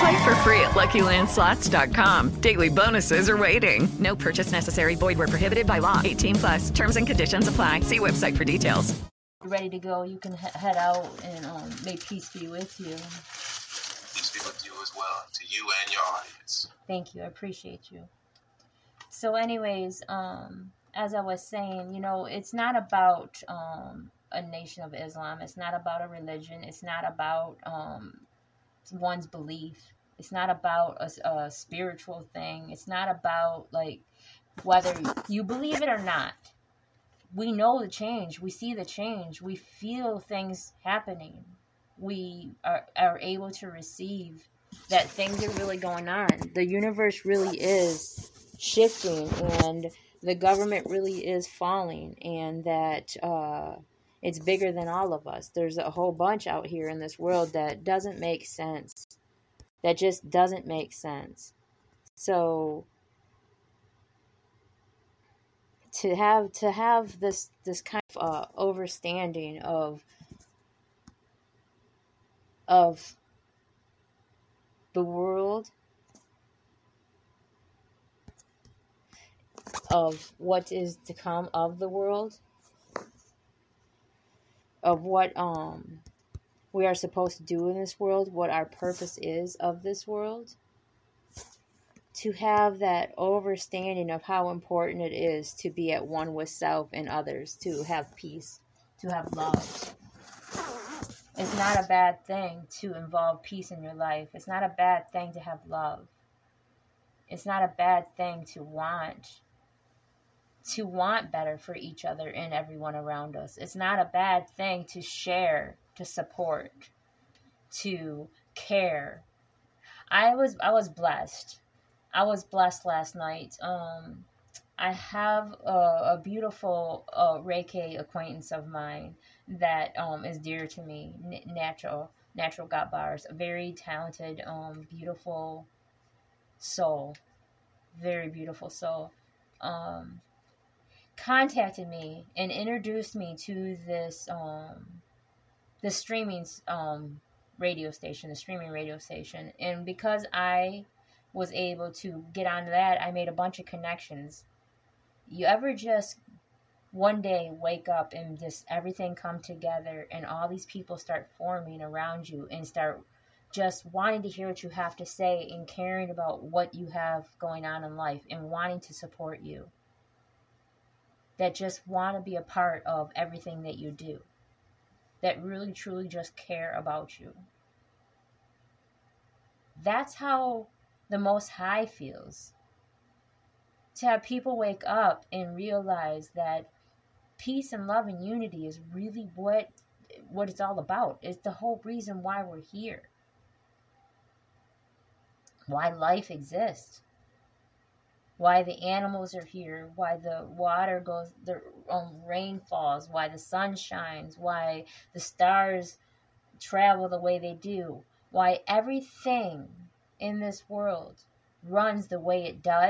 Play for free at LuckyLandSlots.com. Daily bonuses are waiting. No purchase necessary. Void where prohibited by law. 18 plus. Terms and conditions apply. See website for details. Ready to go, you can he- head out and um, may peace be with you. Peace be with you as well, to you and your audience. Thank you. I appreciate you. So, anyways, um, as I was saying, you know, it's not about um, a nation of Islam. It's not about a religion. It's not about um, one's belief. It's not about a, a spiritual thing. It's not about like whether you believe it or not. We know the change. We see the change. We feel things happening. We are, are able to receive that things are really going on. The universe really is shifting and the government really is falling and that uh, it's bigger than all of us. There's a whole bunch out here in this world that doesn't make sense. That just doesn't make sense. So to have to have this this kind of uh, overstanding of of the world of what is to come of the world of what um we are supposed to do in this world what our purpose is of this world to have that overstanding of how important it is to be at one with self and others to have peace to have love it's not a bad thing to involve peace in your life. It's not a bad thing to have love. It's not a bad thing to want to want better for each other and everyone around us. It's not a bad thing to share, to support, to care. I was I was blessed. I was blessed last night. Um I have a, a beautiful uh, Reiki acquaintance of mine that um, is dear to me. N- natural, natural got bars. A very talented, um, beautiful soul. Very beautiful soul. Um, contacted me and introduced me to this um, the streaming um, radio station, the streaming radio station, and because I was able to get onto that, I made a bunch of connections. You ever just one day wake up and just everything come together and all these people start forming around you and start just wanting to hear what you have to say and caring about what you have going on in life and wanting to support you that just want to be a part of everything that you do that really truly just care about you that's how the most high feels to have people wake up and realize that peace and love and unity is really what what it's all about. It's the whole reason why we're here. Why life exists. Why the animals are here, why the water goes, the um, rain falls, why the sun shines, why the stars travel the way they do, why everything in this world runs the way it does